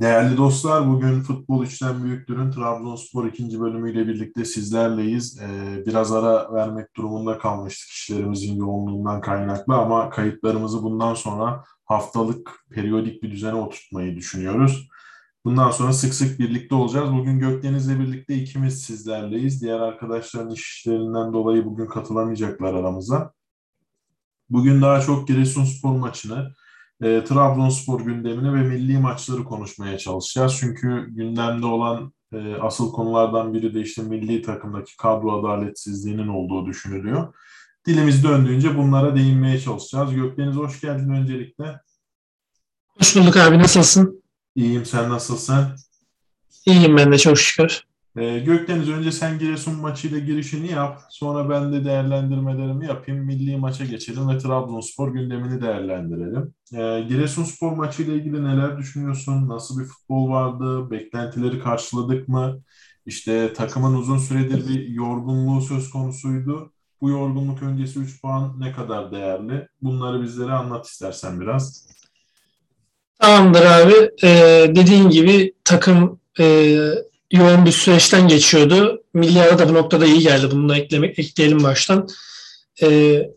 Değerli dostlar, bugün Futbol Üçten Büyüktür'ün Trabzonspor ikinci bölümüyle birlikte sizlerleyiz. Ee, biraz ara vermek durumunda kalmıştık işlerimizin yoğunluğundan kaynaklı ama kayıtlarımızı bundan sonra haftalık, periyodik bir düzene oturtmayı düşünüyoruz. Bundan sonra sık sık birlikte olacağız. Bugün Gökdeniz'le birlikte ikimiz sizlerleyiz. Diğer arkadaşların işlerinden dolayı bugün katılamayacaklar aramıza. Bugün daha çok Giresunspor maçını, e, Trabzonspor gündemini ve milli maçları konuşmaya çalışacağız. Çünkü gündemde olan e, asıl konulardan biri de işte milli takımdaki kadro adaletsizliğinin olduğu düşünülüyor. Dilimiz döndüğünce bunlara değinmeye çalışacağız. Gökdeniz hoş geldin öncelikle. Hoş bulduk abi nasılsın? İyiyim sen nasılsın? İyiyim ben de çok şükür. Ee, Gökdeniz önce sen Giresun maçıyla girişini yap. Sonra ben de değerlendirmelerimi yapayım. Milli maça geçelim ve Trabzonspor gündemini değerlendirelim. Ee, Giresunspor maçıyla ilgili neler düşünüyorsun? Nasıl bir futbol vardı? Beklentileri karşıladık mı? İşte takımın uzun süredir bir yorgunluğu söz konusuydu. Bu yorgunluk öncesi 3 puan ne kadar değerli? Bunları bizlere anlat istersen biraz. Tamamdır abi. Ee, dediğin gibi takım e, yoğun bir süreçten geçiyordu. Milli da bu noktada iyi geldi. Bunu da eklemek, ekleyelim baştan. Ee,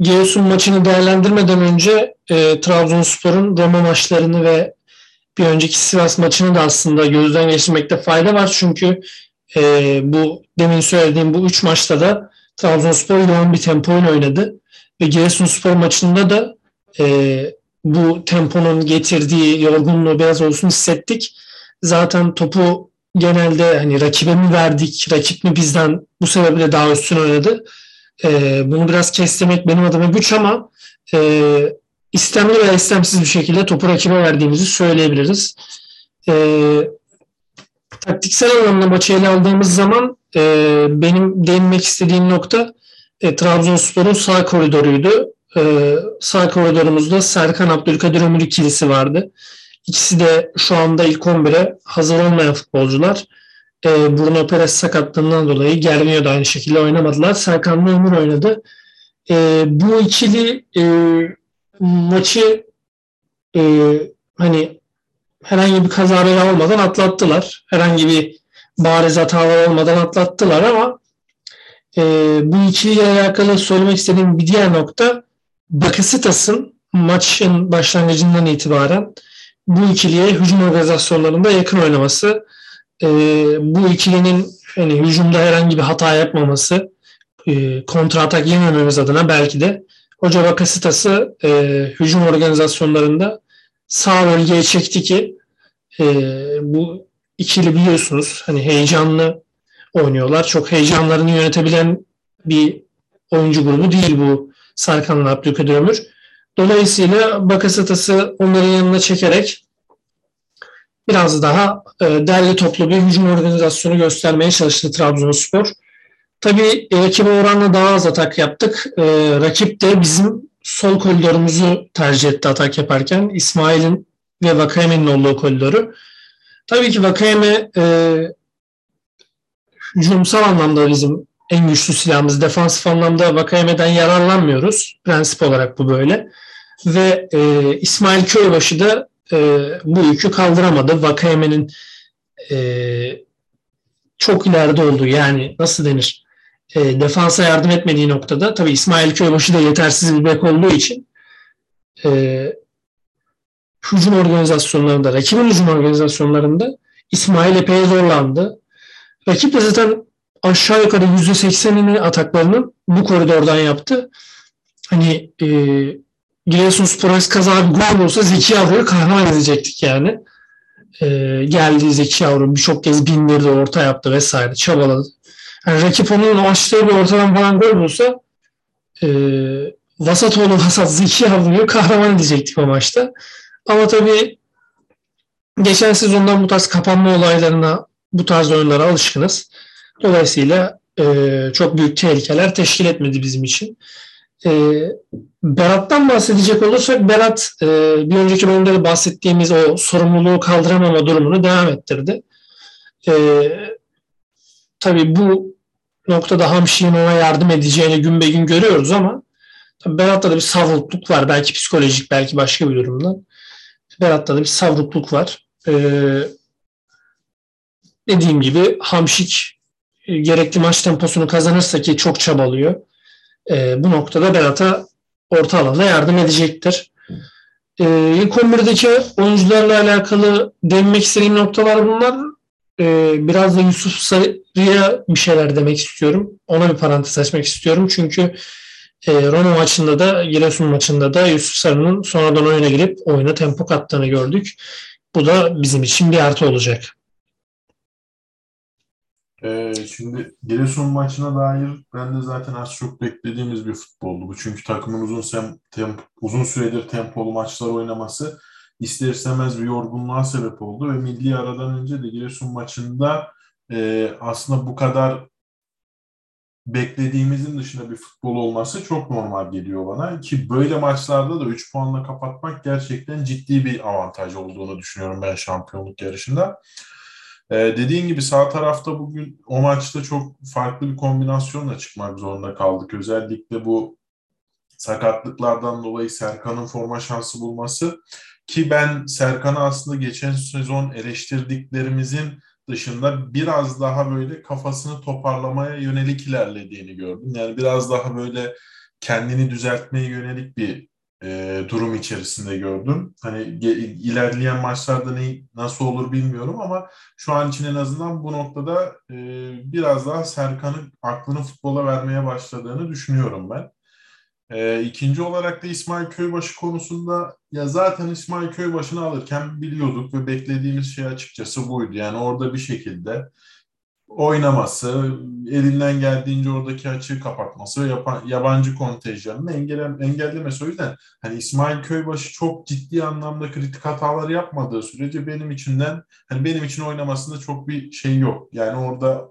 Giresun maçını değerlendirmeden önce e, Trabzonspor'un Roma maçlarını ve bir önceki Sivas maçını da aslında gözden geçirmekte fayda var. Çünkü e, bu demin söylediğim bu üç maçta da Trabzonspor yoğun bir tempo oynadı. Ve Giresunspor maçında da e, bu temponun getirdiği yorgunluğu biraz olsun hissettik. Zaten topu genelde hani rakibe mi verdik, rakip mi bizden bu sebeple daha üstün oynadı. E, bunu biraz kestirmek benim adıma güç ama e, istemli veya istemsiz bir şekilde topu rakibe verdiğimizi söyleyebiliriz. E, taktiksel anlamda maçı ele aldığımız zaman e, benim değinmek istediğim nokta e, Trabzonspor'un sağ koridoruydu. E, sağ koridorumuzda Serkan Abdülkadir Ömür ikilisi vardı. İkisi de şu anda ilk 11'e hazır olmayan futbolcular. E, Bruno Perez sakatlığından dolayı Gervinho da aynı şekilde oynamadılar. Serkan ve Ömür oynadı. E, bu ikili e, maçı e, hani herhangi bir kazara olmadan atlattılar. Herhangi bir bariz hatalar olmadan atlattılar ama e, bu ikiliyle alakalı söylemek istediğim bir diğer nokta Bakasitas'ın maçın başlangıcından itibaren bu ikiliye hücum organizasyonlarında yakın oynaması, e, bu ikilinin hani hücumda herhangi bir hata yapmaması, e, kontra atak yemememiz adına belki de Hoca Bakasitas'ı e, hücum organizasyonlarında sağ bölgeye çekti ki e, bu ikili biliyorsunuz hani heyecanlı oynuyorlar. Çok heyecanlarını yönetebilen bir oyuncu grubu değil bu Sarkan'la Abdülkadir Ömür. Dolayısıyla Bakasetas'ı onların yanına çekerek biraz daha e, derli toplu bir hücum organizasyonu göstermeye çalıştı Trabzonspor. Tabii e, rakibe oranla daha az atak yaptık. E, rakip de bizim sol koridorumuzu tercih etti atak yaparken. İsmail'in ve Vakayeme'nin olduğu koridoru. Tabii ki Vakayeme e, hücumsal anlamda bizim en güçlü silahımız. Defansif anlamda Vakayeme'den yararlanmıyoruz. Prensip olarak bu böyle. Ve e, İsmail Köybaşı da e, bu yükü kaldıramadı. Vakayeme'nin e, çok ileride olduğu yani nasıl denir e, defansa yardım etmediği noktada tabii İsmail Köybaşı da yetersiz bir bek olduğu için e, hücum organizasyonlarında, rakibin hücum organizasyonlarında İsmail epey zorlandı. Rakip de zaten aşağı yukarı %80'ini ataklarının bu koridordan yaptı. Hani e, Giresunspor kaza bir gol olsa Zeki Yavru'yu kahraman edecektik yani. E, geldi Zeki Yavru birçok kez bindirdi, orta yaptı vesaire, çabaladı. Yani rakip onun açtığı bir ortadan falan gol bulsa e, Vasatoğlu Vasat Zeki Yavru'yu kahraman edecektik o maçta. Ama tabii geçen sezondan bu tarz kapanma olaylarına, bu tarz oyunlara alışkınız. Dolayısıyla e, çok büyük tehlikeler teşkil etmedi bizim için. E, Berat'tan bahsedecek olursak Berat e, bir önceki bölümde de bahsettiğimiz o sorumluluğu kaldıramama durumunu devam ettirdi. E, tabii bu noktada Hamşi'nin ona yardım edeceğini gün be gün görüyoruz ama Berat'ta da bir savrukluk var. Belki psikolojik, belki başka bir durumdan. Berat'ta da bir savrukluk var. Ee, dediğim gibi Hamşik e, gerekli maç temposunu kazanırsa ki çok çabalıyor. E, bu noktada Berat'a orta alanda yardım edecektir. E, ilk 11'deki oyuncularla alakalı değinmek istediğim noktalar bunlar. E, biraz da Yusuf Sarı'ya bir şeyler demek istiyorum. Ona bir parantez açmak istiyorum. Çünkü e, Roma maçında da Giresun maçında da Yusuf Sarı'nın sonradan oyuna girip oyuna tempo kattığını gördük. Bu da bizim için bir artı olacak. Ee, şimdi Giresun maçına dair ben de zaten az çok beklediğimiz bir futboldu bu. Çünkü takımın uzun sem, temp, uzun süredir tempolu maçlar oynaması ister istemez bir yorgunluğa sebep oldu ve milli aradan önce de Giresun maçında e, aslında bu kadar beklediğimizin dışında bir futbol olması çok normal geliyor bana ki böyle maçlarda da 3 puanla kapatmak gerçekten ciddi bir avantaj olduğunu düşünüyorum ben şampiyonluk yarışında. Ee, dediğin gibi sağ tarafta bugün o maçta çok farklı bir kombinasyonla çıkmak zorunda kaldık. Özellikle bu sakatlıklardan dolayı Serkan'ın forma şansı bulması ki ben Serkan'ı aslında geçen sezon eleştirdiklerimizin dışında biraz daha böyle kafasını toparlamaya yönelik ilerlediğini gördüm. Yani biraz daha böyle kendini düzeltmeye yönelik bir e, durum içerisinde gördüm. Hani ilerleyen maçlarda ne nasıl olur bilmiyorum ama şu an için en azından bu noktada e, biraz daha Serkan'ın aklını futbola vermeye başladığını düşünüyorum ben. E, ikinci olarak da İsmail Köybaşı konusunda ya zaten İsmail Köybaşı'nı alırken biliyorduk ve beklediğimiz şey açıkçası buydu. Yani orada bir şekilde oynaması, elinden geldiğince oradaki açığı kapatması ve yabancı kontenjanını engelle, engellemesi. O yüzden hani İsmail Köybaşı çok ciddi anlamda kritik hatalar yapmadığı sürece benim içinden hani benim için oynamasında çok bir şey yok. Yani orada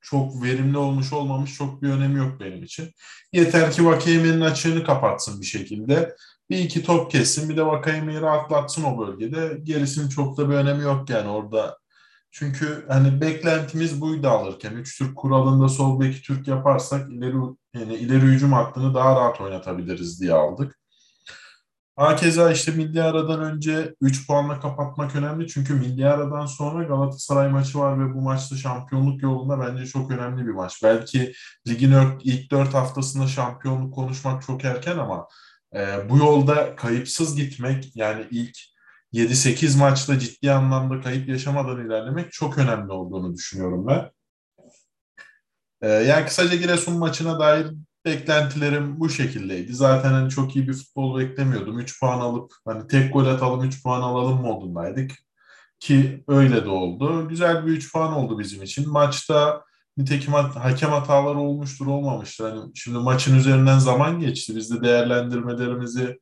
çok verimli olmuş olmamış çok bir önemi yok benim için. Yeter ki Vakayeme'nin açığını kapatsın bir şekilde. Bir iki top kessin bir de Vakayeme'yi rahatlatsın o bölgede. Gerisinin çok da bir önemi yok yani orada çünkü hani beklentimiz buydu alırken. Üç Türk kuralında sol beki Türk yaparsak ileri yani ileri hücum hattını daha rahat oynatabiliriz diye aldık. Hakeza işte milli aradan önce 3 puanla kapatmak önemli. Çünkü milli aradan sonra Galatasaray maçı var ve bu maçta şampiyonluk yolunda bence çok önemli bir maç. Belki ligin ilk 4 haftasında şampiyonluk konuşmak çok erken ama e, bu yolda kayıpsız gitmek yani ilk 7-8 maçta ciddi anlamda kayıp yaşamadan ilerlemek çok önemli olduğunu düşünüyorum ben. Ee, yani kısaca Giresun maçına dair beklentilerim bu şekildeydi. Zaten hani çok iyi bir futbol beklemiyordum. 3 puan alıp hani tek gol atalım 3 puan alalım modundaydık. Ki öyle de oldu. Güzel bir 3 puan oldu bizim için. Maçta nitekim hakem hataları olmuştur olmamıştır. Hani şimdi maçın üzerinden zaman geçti. Biz de değerlendirmelerimizi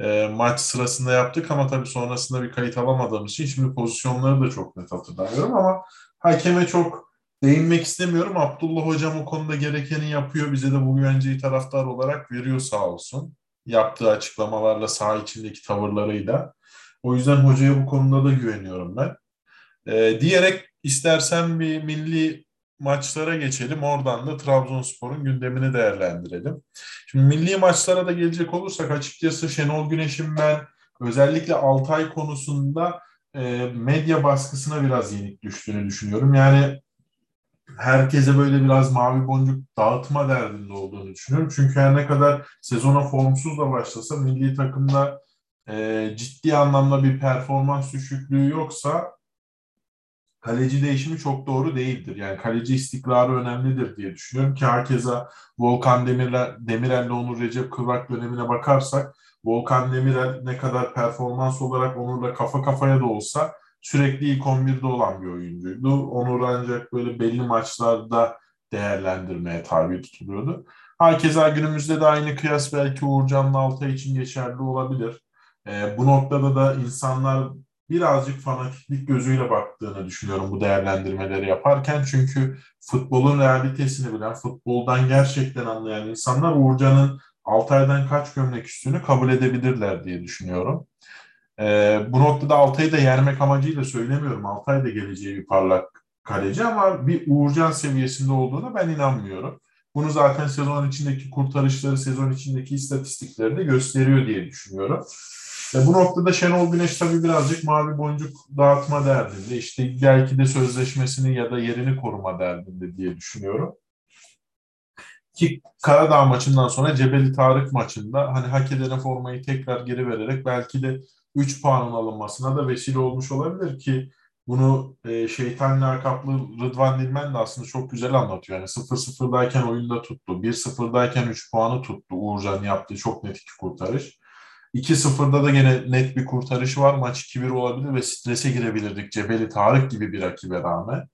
e, maç sırasında yaptık ama tabii sonrasında bir kayıt alamadığım için şimdi pozisyonları da çok net hatırlamıyorum ama hakeme çok değinmek istemiyorum. Abdullah Hocam o konuda gerekeni yapıyor. Bize de bu güvenceyi taraftar olarak veriyor sağ olsun. Yaptığı açıklamalarla, saha içindeki tavırlarıyla. O yüzden hocaya bu konuda da güveniyorum ben. E, diyerek istersen bir milli maçlara geçelim. Oradan da Trabzonspor'un gündemini değerlendirelim. Şimdi milli maçlara da gelecek olursak açıkçası Şenol Güneş'in ben özellikle Altay konusunda e, medya baskısına biraz yenik düştüğünü düşünüyorum. Yani herkese böyle biraz mavi boncuk dağıtma derdinde olduğunu düşünüyorum. Çünkü her ne kadar sezona formsuz da başlasa milli takımda e, ciddi anlamda bir performans düşüklüğü yoksa kaleci değişimi çok doğru değildir. Yani kaleci istikrarı önemlidir diye düşünüyorum ki herkese Volkan Demirel, Demirel ile Onur Recep Kıvrak dönemine bakarsak Volkan Demirel ne kadar performans olarak Onur'la kafa kafaya da olsa sürekli ilk 11'de olan bir oyuncuydu. Onur ancak böyle belli maçlarda değerlendirmeye tabi tutuluyordu. Herkese günümüzde de aynı kıyas belki Uğurcan'la Altay için geçerli olabilir. E, bu noktada da insanlar birazcık fanatiklik gözüyle baktığını düşünüyorum bu değerlendirmeleri yaparken. Çünkü futbolun realitesini bilen, futboldan gerçekten anlayan insanlar Uğurcan'ın Altay'dan kaç gömlek üstünü kabul edebilirler diye düşünüyorum. Ee, bu noktada Altay'ı da yermek amacıyla söylemiyorum. Altay da geleceği bir parlak kaleci ama bir Uğurcan seviyesinde olduğunu ben inanmıyorum. Bunu zaten sezon içindeki kurtarışları, sezon içindeki istatistikleri de gösteriyor diye düşünüyorum. E bu noktada Şenol Güneş tabii birazcık mavi boncuk dağıtma derdinde. İşte belki de sözleşmesini ya da yerini koruma derdinde diye düşünüyorum. Ki Karadağ maçından sonra Cebeli Tarık maçında hani hak edene formayı tekrar geri vererek belki de 3 puanın alınmasına da vesile olmuş olabilir ki bunu e, şeytan lakaplı Rıdvan Dilmen de aslında çok güzel anlatıyor. Yani 0-0'dayken oyunda tuttu. 1-0'dayken 3 puanı tuttu. Uğurcan yaptığı çok net iki kurtarış. 2-0'da da gene net bir kurtarış var. Maç 2-1 olabilir ve strese girebilirdik Cebeli Tarık gibi bir rakibe rağmen.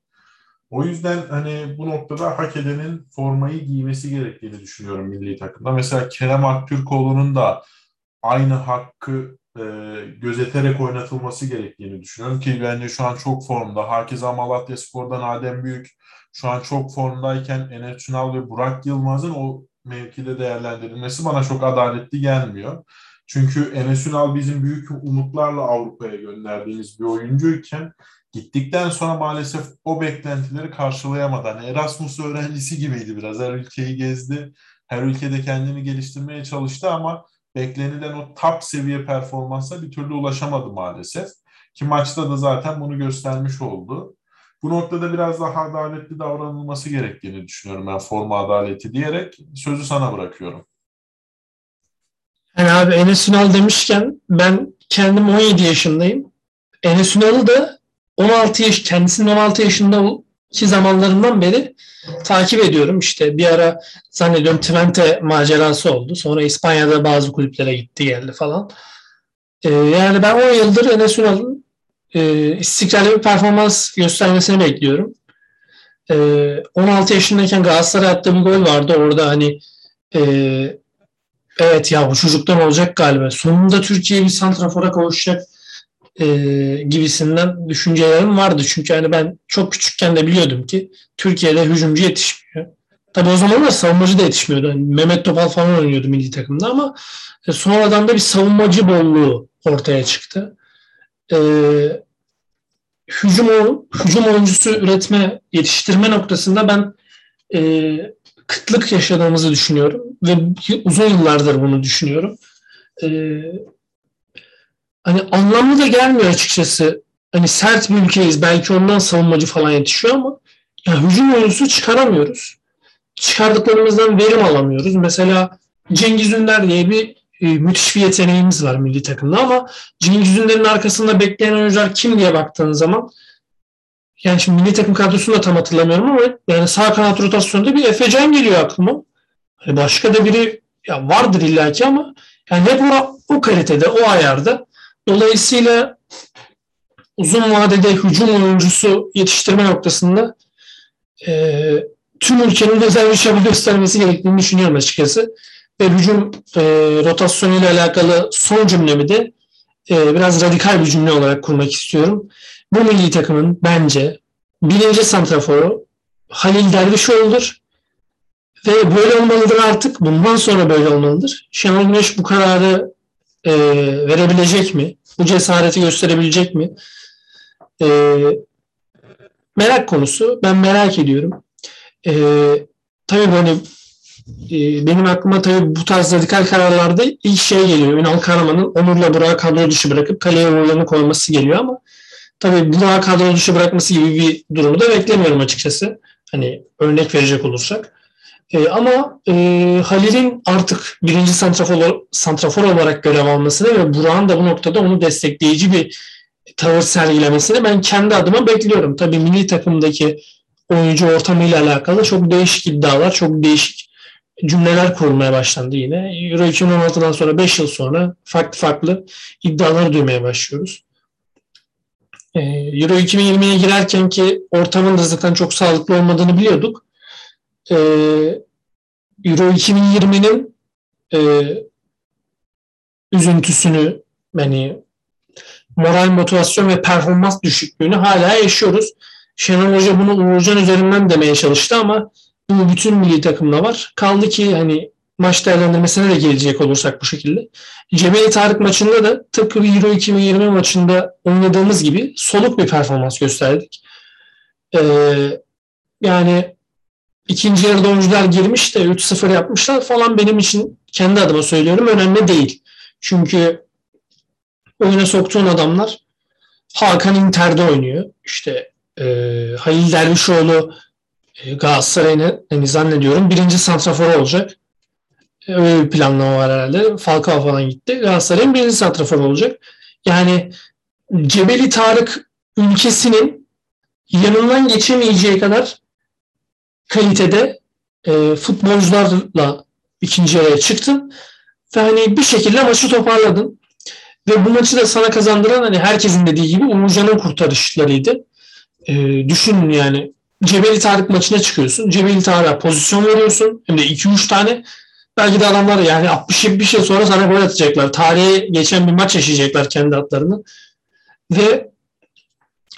O yüzden hani bu noktada hak edenin formayı giymesi gerektiğini düşünüyorum milli takımda. Mesela Kerem Aktürkoğlu'nun da aynı hakkı e, gözeterek oynatılması gerektiğini düşünüyorum ki bence şu an çok formda. Hakeza Malatya Spor'dan Adem Büyük şu an çok formdayken Enes Ünal ve Burak Yılmaz'ın o mevkide değerlendirilmesi bana çok adaletli gelmiyor. Çünkü Enes Ünal bizim büyük umutlarla Avrupa'ya gönderdiğimiz bir oyuncuyken gittikten sonra maalesef o beklentileri karşılayamadı. Hani Erasmus öğrencisi gibiydi biraz. Her ülkeyi gezdi. Her ülkede kendini geliştirmeye çalıştı ama beklenilen o top seviye performansa bir türlü ulaşamadı maalesef. Ki maçta da zaten bunu göstermiş oldu. Bu noktada biraz daha adaletli davranılması gerektiğini düşünüyorum ben forma adaleti diyerek sözü sana bırakıyorum. Yani abi Enes Ünal demişken ben kendim 17 yaşındayım. Enes Ünal'ı da 16 yaş, kendisinin 16 yaşında ki zamanlarından beri takip ediyorum. İşte bir ara zannediyorum Twente macerası oldu. Sonra İspanya'da bazı kulüplere gitti geldi falan. Ee, yani ben 10 yıldır Enes Ünal'ın e, istikrarlı bir performans göstermesini bekliyorum. Ee, 16 yaşındayken Galatasaray attığı bir gol vardı. Orada hani e, evet ya bu çocuktan olacak galiba. Sonunda Türkiye bir santrafora kavuşacak e, gibisinden düşüncelerim vardı. Çünkü hani ben çok küçükken de biliyordum ki Türkiye'de hücumcu yetişmiyor. Tabii o zamanlar savunmacı da yetişmiyordu. Yani Mehmet Topal falan oynuyordu milli takımda ama e, sonradan da bir savunmacı bolluğu ortaya çıktı. E, hücum, hücum oyuncusu üretme, yetiştirme noktasında ben e, kıtlık yaşadığımızı düşünüyorum ve uzun yıllardır bunu düşünüyorum. E, hani anlamlı da gelmiyor açıkçası. Hani sert bir ülkeyiz. Belki ondan savunmacı falan yetişiyor ama ya hücum oyuncusu çıkaramıyoruz. Çıkardıklarımızdan verim alamıyoruz. Mesela Cengiz Ünder diye bir e, müthiş bir yeteneğimiz var milli takımda ama Cengiz Ünder'in arkasında bekleyen oyuncular kim diye baktığın zaman yani şimdi milli takım kadrosunu da tam hatırlamıyorum ama yani sağ kanat rotasyonunda bir Efecan geliyor aklıma. Hani başka da biri ya vardır illaki ama yani hep o, o kalitede, o ayarda. Dolayısıyla uzun vadede hücum oyuncusu yetiştirme noktasında e, tüm ülkenin özel bir çaba göstermesi gerektiğini düşünüyorum açıkçası. Ve hücum e, rotasyonuyla alakalı son cümlemi de e, biraz radikal bir cümle olarak kurmak istiyorum. Bu milli takımın bence birinci santraforu Halil Dervişoğlu'dur. Ve böyle olmalıdır artık. Bundan sonra böyle olmalıdır. Şenol Güneş bu kararı e, verebilecek mi? Bu cesareti gösterebilecek mi? E, merak konusu. Ben merak ediyorum. E, tabii böyle e, benim aklıma tabii bu tarz radikal kararlarda ilk şey geliyor. Ünal Karaman'ın Onur'la Burak'ı kadro dışı bırakıp kaleye Uğur'larını koyması geliyor ama tabii Burak'ı kadro dışı bırakması gibi bir durumu da beklemiyorum açıkçası. Hani örnek verecek olursak. E, ama e, Halil'in artık birinci santrafor, santrafor olarak görev almasını ve Burak'ın da bu noktada onu destekleyici bir tavır sergilemesini ben kendi adıma bekliyorum. Tabii milli takımdaki oyuncu ortamıyla alakalı çok değişik iddialar, çok değişik cümleler kurulmaya başlandı yine. Euro 2016'dan sonra 5 yıl sonra farklı farklı iddialar duymaya başlıyoruz. Ee, Euro 2020'ye girerken ki ortamın da zaten çok sağlıklı olmadığını biliyorduk. Ee, Euro 2020'nin e, üzüntüsünü yani moral motivasyon ve performans düşüklüğünü hala yaşıyoruz. Şenol Hoca bunu Uğurcan üzerinden demeye çalıştı ama bu bütün milli takımda var. Kaldı ki hani maç değerlendirmesine de gelecek olursak bu şekilde. Cebeli Tarık maçında da tıpkı Euro 2020 maçında oynadığımız gibi soluk bir performans gösterdik. Ee, yani ikinci yarıda oyuncular girmiş de 3-0 yapmışlar falan benim için kendi adıma söylüyorum önemli değil. Çünkü oyuna soktuğun adamlar Hakan Inter'de oynuyor. İşte e, Halil Dervişoğlu e, Galatasaray'ın hani zannediyorum birinci santraforu olacak. Öyle bir planlama var herhalde. Falcao falan gitti. Galatasaray'ın birinci santraforu olacak. Yani Cebeli Tarık ülkesinin yanından geçemeyeceği kadar kalitede e, futbolcularla ikinci yarıya çıktın ve hani bir şekilde maçı toparladın. Ve bu maçı da sana kazandıran hani herkesin dediği gibi Uğurcan'ın kurtarışlarıydı. E, düşünün yani Cebeli Tarık maçına çıkıyorsun. Cebeli Tarık'a pozisyon veriyorsun. Hem de 2-3 tane. Belki de adamlar yani 60 bir şey sonra sana gol atacaklar. Tarihe geçen bir maç yaşayacaklar kendi atlarını. Ve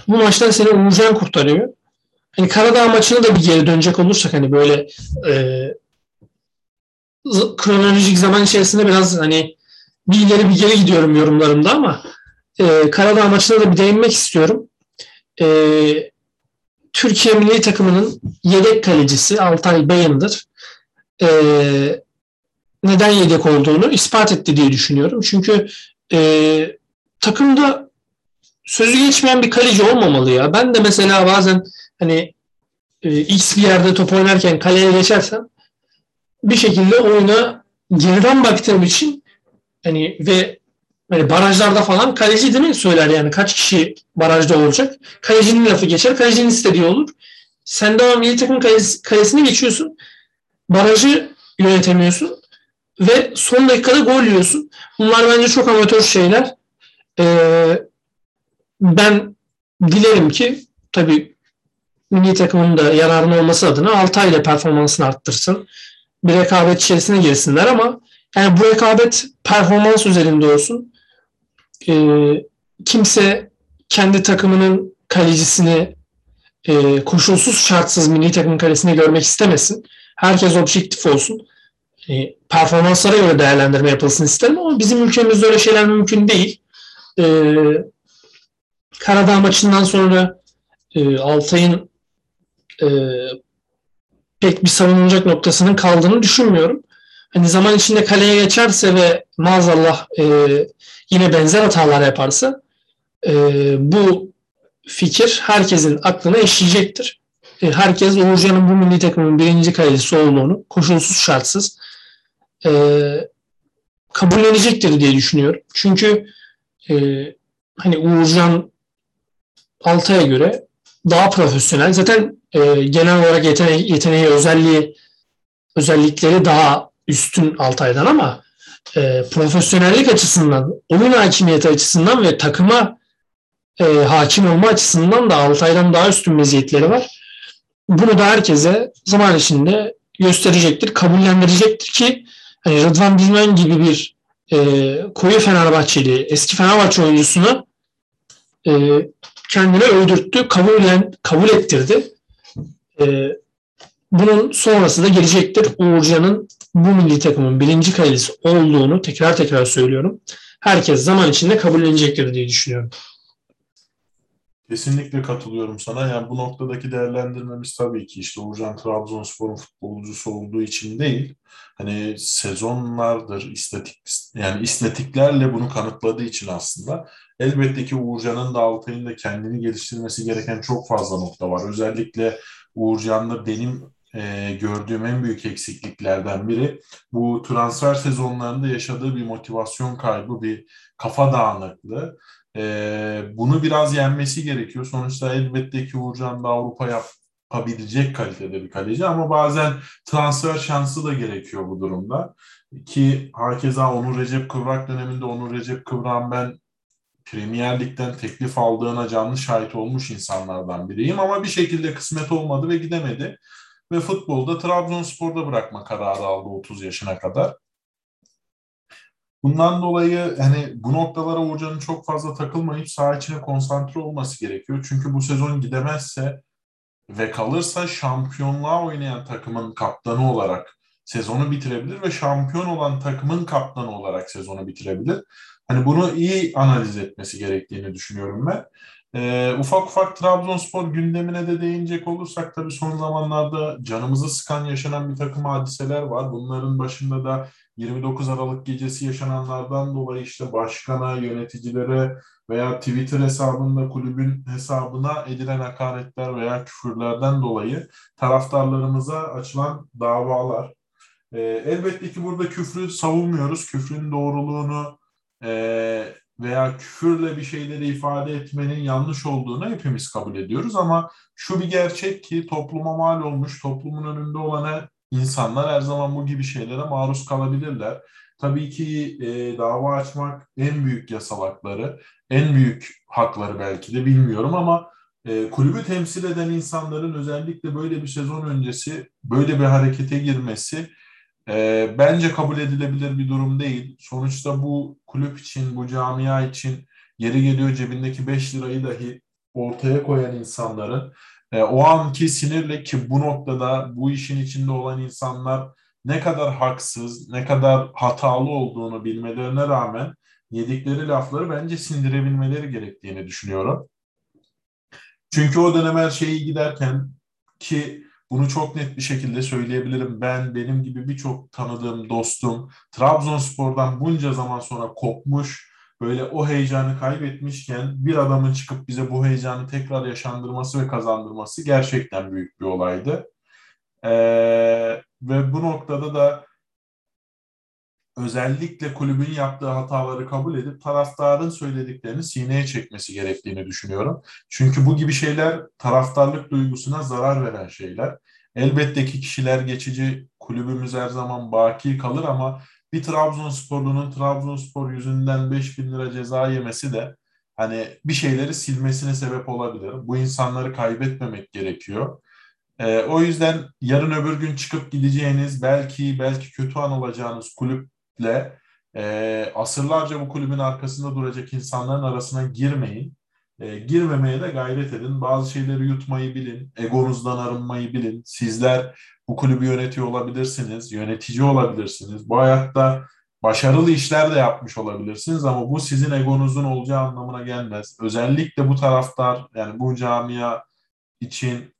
bu maçtan seni Uğurcan kurtarıyor. Hani Karadağ maçına da bir geri dönecek olursak hani böyle e, kronolojik zaman içerisinde biraz hani bir ileri bir geri gidiyorum yorumlarımda ama e, Karadağ maçına da bir değinmek istiyorum. E, Türkiye milli takımının yedek kalecisi Altay Bayındır. E, neden yedek olduğunu ispat etti diye düşünüyorum. Çünkü e, takımda sözü geçmeyen bir kaleci olmamalı ya. Ben de mesela bazen hani e, X bir yerde top oynarken kaleye geçersem bir şekilde oyuna geriden baktığım için hani ve hani barajlarda falan kaleci değil mi söyler yani kaç kişi barajda olacak. Kalecinin lafı geçer. Kalecinin istediği olur. Sen devam milli takım kalesi, kalesine geçiyorsun. Barajı yönetemiyorsun. Ve son dakikada gol yiyorsun. Bunlar bence çok amatör şeyler. Ee, ben dilerim ki tabii milli takımın da yararına olması adına Altay ile performansını arttırsın. Bir rekabet içerisine girsinler ama yani bu rekabet performans üzerinde olsun. Ee, kimse kendi takımının kalecisini e, koşulsuz şartsız milli takım kalesine görmek istemesin. Herkes objektif olsun. E, performanslara göre değerlendirme yapılsın isterim ama bizim ülkemizde öyle şeyler mümkün değil. E, Karadağ maçından sonra e, Altay'ın e, pek bir savunulacak noktasının kaldığını düşünmüyorum. Hani zaman içinde kaleye geçerse ve maazallah e, yine benzer hatalar yaparsa e, bu fikir herkesin aklına eşleyecektir. E, herkes Uğurcan'ın bu milli takımın birinci kalecisi olduğunu koşulsuz şartsız e, kabullenecektir diye düşünüyorum. Çünkü e, hani Uğurcan Altay'a göre daha profesyonel. Zaten e, genel olarak yeteneği, yeteneği özelliği özellikleri daha üstün Altay'dan ama e, profesyonellik açısından, oyun hakimiyeti açısından ve takıma e, hakim olma açısından da Altay'dan daha üstün meziyetleri var. Bunu da herkese zaman içinde gösterecektir, kabullendirecektir ki hani Rıdvan Bilmen gibi bir e, koyu Fenerbahçeli, eski Fenerbahçe oyuncusuna e, kendini öldürttü, kabul, kabul ettirdi. E, bunun sonrası da gelecektir. Uğurcan'ın bu milli takımın birinci kalecisi olduğunu tekrar tekrar söylüyorum. Herkes zaman içinde kabullenecektir diye düşünüyorum. Kesinlikle katılıyorum sana. Yani bu noktadaki değerlendirmemiz tabii ki işte Uğurcan Trabzonspor'un futbolcusu olduğu için değil. Hani sezonlardır istatik yani istatiklerle bunu kanıtladığı için aslında elbette ki Uğurcan'ın da Altay'ın da kendini geliştirmesi gereken çok fazla nokta var. Özellikle Uğurcan'da benim e, gördüğüm en büyük eksikliklerden biri bu transfer sezonlarında yaşadığı bir motivasyon kaybı, bir kafa dağınıklığı. E, bunu biraz yenmesi gerekiyor. Sonuçta elbette ki Uğurcan da Avrupa yapabilecek kalitede bir kaleci ama bazen transfer şansı da gerekiyor bu durumda. Ki hakeza Onur Recep Kıvrak döneminde Onur Recep Kıvrak'ın ben Premier Lig'den teklif aldığına canlı şahit olmuş insanlardan biriyim ama bir şekilde kısmet olmadı ve gidemedi. Ve futbolda Trabzonspor'da bırakma kararı aldı 30 yaşına kadar. Bundan dolayı hani bu noktalara Uğurcan'ın çok fazla takılmayıp saha içine konsantre olması gerekiyor. Çünkü bu sezon gidemezse ve kalırsa şampiyonluğa oynayan takımın kaptanı olarak sezonu bitirebilir ve şampiyon olan takımın kaptanı olarak sezonu bitirebilir. Hani bunu iyi analiz etmesi gerektiğini düşünüyorum ben. E, ufak ufak Trabzonspor gündemine de değinecek olursak tabii son zamanlarda canımızı sıkan yaşanan bir takım hadiseler var. Bunların başında da 29 Aralık gecesi yaşananlardan dolayı işte başkana, yöneticilere veya Twitter hesabında kulübün hesabına edilen hakaretler veya küfürlerden dolayı taraftarlarımıza açılan davalar. E, elbette ki burada küfrü savunmuyoruz. Küfrün doğruluğunu e, veya küfürle bir şeyleri ifade etmenin yanlış olduğunu hepimiz kabul ediyoruz ama şu bir gerçek ki topluma mal olmuş, toplumun önünde olan insanlar her zaman bu gibi şeylere maruz kalabilirler. Tabii ki e, dava açmak en büyük yasal hakları, en büyük hakları belki de bilmiyorum ama e, kulübü temsil eden insanların özellikle böyle bir sezon öncesi böyle bir harekete girmesi e, bence kabul edilebilir bir durum değil. Sonuçta bu kulüp için, bu camia için yeri geliyor cebindeki 5 lirayı dahi ortaya koyan insanların e, o anki sinirle ki bu noktada bu işin içinde olan insanlar ne kadar haksız, ne kadar hatalı olduğunu bilmelerine rağmen yedikleri lafları bence sindirebilmeleri gerektiğini düşünüyorum. Çünkü o dönem her şeyi giderken ki bunu çok net bir şekilde söyleyebilirim. Ben, benim gibi birçok tanıdığım dostum Trabzonspor'dan bunca zaman sonra kopmuş, böyle o heyecanı kaybetmişken bir adamın çıkıp bize bu heyecanı tekrar yaşandırması ve kazandırması gerçekten büyük bir olaydı. Ee, ve bu noktada da özellikle kulübün yaptığı hataları kabul edip taraftarın söylediklerini sineye çekmesi gerektiğini düşünüyorum. Çünkü bu gibi şeyler taraftarlık duygusuna zarar veren şeyler. Elbette ki kişiler geçici, kulübümüz her zaman baki kalır ama bir Trabzonsporlunun Trabzonspor yüzünden 5 bin lira ceza yemesi de hani bir şeyleri silmesine sebep olabilir. Bu insanları kaybetmemek gerekiyor. Ee, o yüzden yarın öbür gün çıkıp gideceğiniz belki belki kötü an olacağınız kulüple e, asırlarca bu kulübün arkasında duracak insanların arasına girmeyin. E, girmemeye de gayret edin. Bazı şeyleri yutmayı bilin. Egonuzdan arınmayı bilin. Sizler bu kulübü yönetiyor olabilirsiniz. Yönetici olabilirsiniz. Bu hayatta başarılı işler de yapmış olabilirsiniz ama bu sizin egonuzun olacağı anlamına gelmez. Özellikle bu taraftar yani bu camia için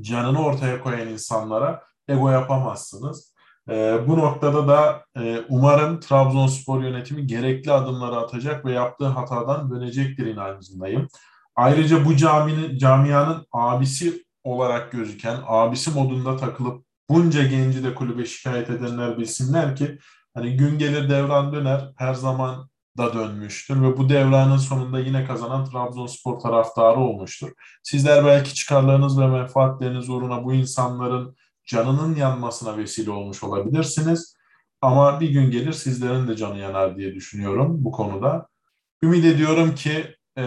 canını ortaya koyan insanlara ego yapamazsınız. E, bu noktada da e, umarım Trabzonspor yönetimi gerekli adımları atacak ve yaptığı hatadan dönecektir inancındayım. Ayrıca bu caminin, camianın abisi olarak gözüken, abisi modunda takılıp bunca genci de kulübe şikayet edenler bilsinler ki hani gün gelir devran döner her zaman da dönmüştür ve bu devranın sonunda yine kazanan Trabzonspor taraftarı olmuştur. Sizler belki çıkarlarınız ve menfaatleriniz uğruna bu insanların canının yanmasına vesile olmuş olabilirsiniz. Ama bir gün gelir sizlerin de canı yanar diye düşünüyorum bu konuda. Ümit ediyorum ki e,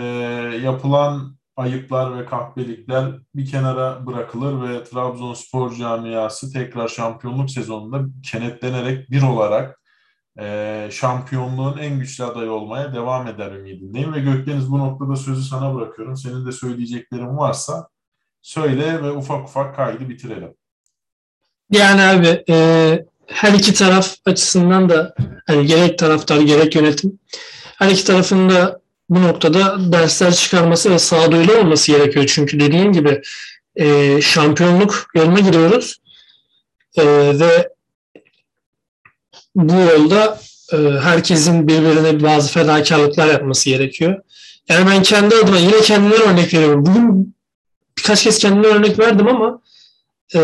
yapılan ayıplar ve kahpelikler bir kenara bırakılır ve Trabzonspor camiası tekrar şampiyonluk sezonunda kenetlenerek bir olarak e, şampiyonluğun en güçlü adayı olmaya devam eder ümidindeyim ve Gökdeniz bu noktada sözü sana bırakıyorum. Senin de söyleyeceklerin varsa söyle ve ufak ufak kaydı bitirelim. Yani abi e, her iki taraf açısından da hani gerek taraftar gerek yönetim her iki tarafın da bu noktada dersler çıkarması ve sağduyulu olması gerekiyor. Çünkü dediğim gibi e, şampiyonluk yoluna giriyoruz e, ve bu yolda e, herkesin birbirine bazı fedakarlıklar yapması gerekiyor. Yani ben kendi adıma yine kendime örnek veriyorum. Bugün birkaç kez kendime örnek verdim ama e,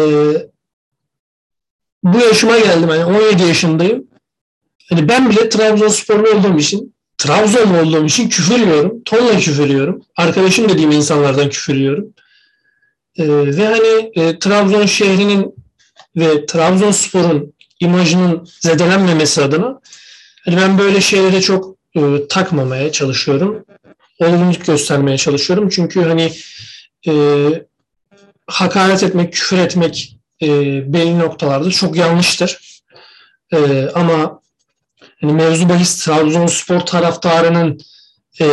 bu yaşıma geldim. Yani 17 yaşındayım. Hani ben bile Trabzonsporlu olduğum için, Trabzonlu olduğum için küfür yiyorum. Tonla küfür. Arkadaşım dediğim insanlardan küfür yiyorum. Ee, ve hani e, Trabzon şehrinin ve Trabzonspor'un imajının zedelenmemesi adına hani ben böyle şeylere çok e, takmamaya çalışıyorum. Olgunluk göstermeye çalışıyorum. Çünkü hani e, hakaret etmek, küfür etmek e, belli noktalarda çok yanlıştır. E, ama hani mevzu bahis Trabzonspor taraftarının e,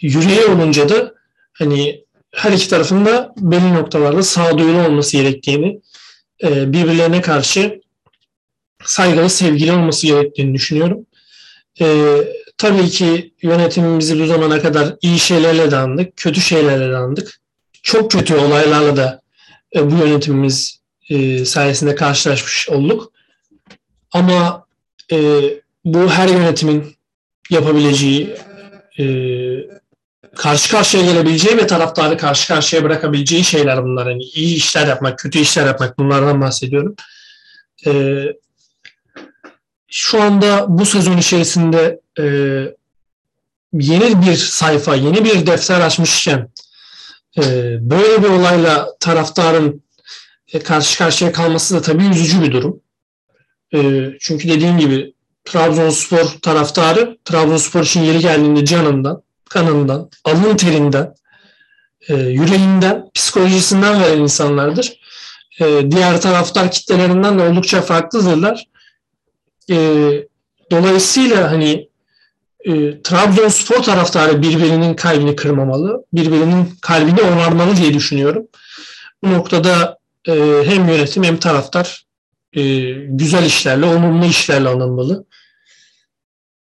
yüreği olunca da hani her iki tarafında belli noktalarda sağduyulu olması gerektiğini, e, birbirlerine karşı saygılı, sevgili olması gerektiğini düşünüyorum. E, tabii ki yönetimimizi bu zamana kadar iyi şeylerle de andık, kötü şeylerle de andık. Çok kötü olaylarla da e, bu yönetimimiz e, sayesinde karşılaşmış olduk. Ama e, bu her yönetimin yapabileceği, e, karşı karşıya gelebileceği ve taraftarı karşı karşıya bırakabileceği şeyler bunlar. Yani iyi işler yapmak, kötü işler yapmak bunlardan bahsediyorum. E, şu anda bu sezon içerisinde e, yeni bir sayfa, yeni bir defter açmışken e, böyle bir olayla taraftarın karşı karşıya kalması da tabii üzücü bir durum. E, çünkü dediğim gibi Trabzonspor taraftarı Trabzonspor için yeri geldiğinde canından, kanından, alın terinden, e, yüreğinden, psikolojisinden veren insanlardır. E, diğer taraftar kitlelerinden de oldukça farklıdırlar. E, dolayısıyla hani e, Trabzonspor taraftarı birbirinin kalbini kırmamalı, birbirinin kalbini onarmalı diye düşünüyorum. Bu noktada e, hem yönetim hem taraftar e, güzel işlerle, olumlu işlerle alınmalı.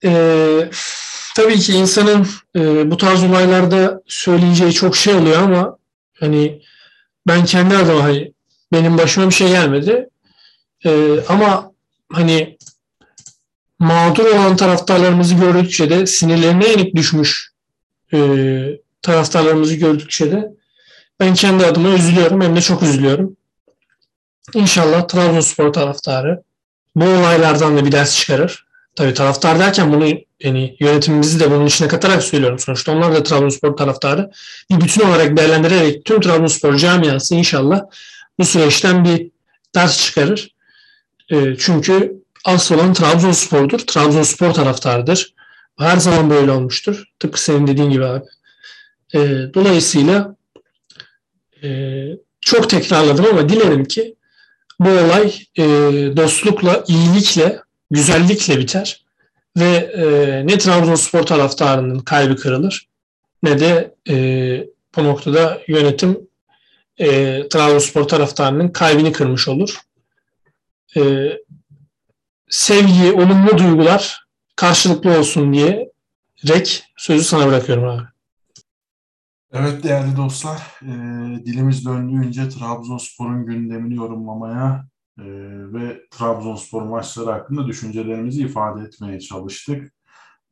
E, tabii ki insanın e, bu tarz olaylarda söyleyeceği çok şey oluyor ama hani ben kendi adıma hani benim başıma bir şey gelmedi. E, ama hani mağdur olan taraftarlarımızı gördükçe de sinirlerine yenik düşmüş e, taraftarlarımızı gördükçe de ben kendi adıma üzülüyorum hem de çok üzülüyorum. İnşallah Trabzonspor taraftarı bu olaylardan da bir ders çıkarır. Tabii taraftar derken bunu yani yönetimimizi de bunun içine katarak söylüyorum. Sonuçta onlar da Trabzonspor taraftarı. Bir bütün olarak değerlendirerek tüm Trabzonspor camiası inşallah bu süreçten bir ders çıkarır. E, çünkü asıl olan Trabzonspor'dur. Trabzonspor taraftarıdır. Her zaman böyle olmuştur. Tıpkı senin dediğin gibi abi. E, dolayısıyla e, çok tekrarladım ama dilerim ki bu olay e, dostlukla, iyilikle, güzellikle biter ve e, ne Trabzonspor taraftarının kalbi kırılır ne de e, bu noktada yönetim e, Trabzonspor taraftarının kalbini kırmış olur. E, sevgi, olumlu duygular karşılıklı olsun diye rek sözü sana bırakıyorum abi. Evet değerli dostlar, e, dilimiz döndüğünce Trabzonspor'un gündemini yorumlamaya e, ve Trabzonspor maçları hakkında düşüncelerimizi ifade etmeye çalıştık.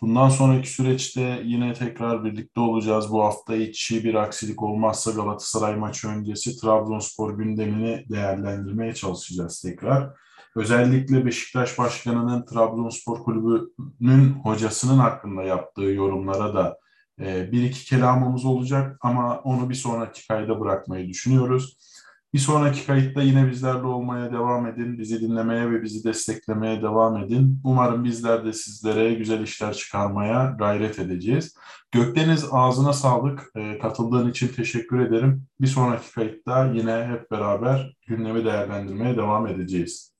Bundan sonraki süreçte yine tekrar birlikte olacağız. Bu hafta içi bir aksilik olmazsa Galatasaray maçı öncesi Trabzonspor gündemini değerlendirmeye çalışacağız tekrar. Özellikle Beşiktaş Başkanı'nın Trabzonspor Kulübü'nün hocasının hakkında yaptığı yorumlara da bir iki kelamımız olacak ama onu bir sonraki kayda bırakmayı düşünüyoruz. Bir sonraki kayıtta yine bizlerle olmaya devam edin. Bizi dinlemeye ve bizi desteklemeye devam edin. Umarım bizler de sizlere güzel işler çıkarmaya gayret edeceğiz. Gökdeniz ağzına sağlık. E, katıldığın için teşekkür ederim. Bir sonraki kayıtta yine hep beraber gündemi değerlendirmeye devam edeceğiz.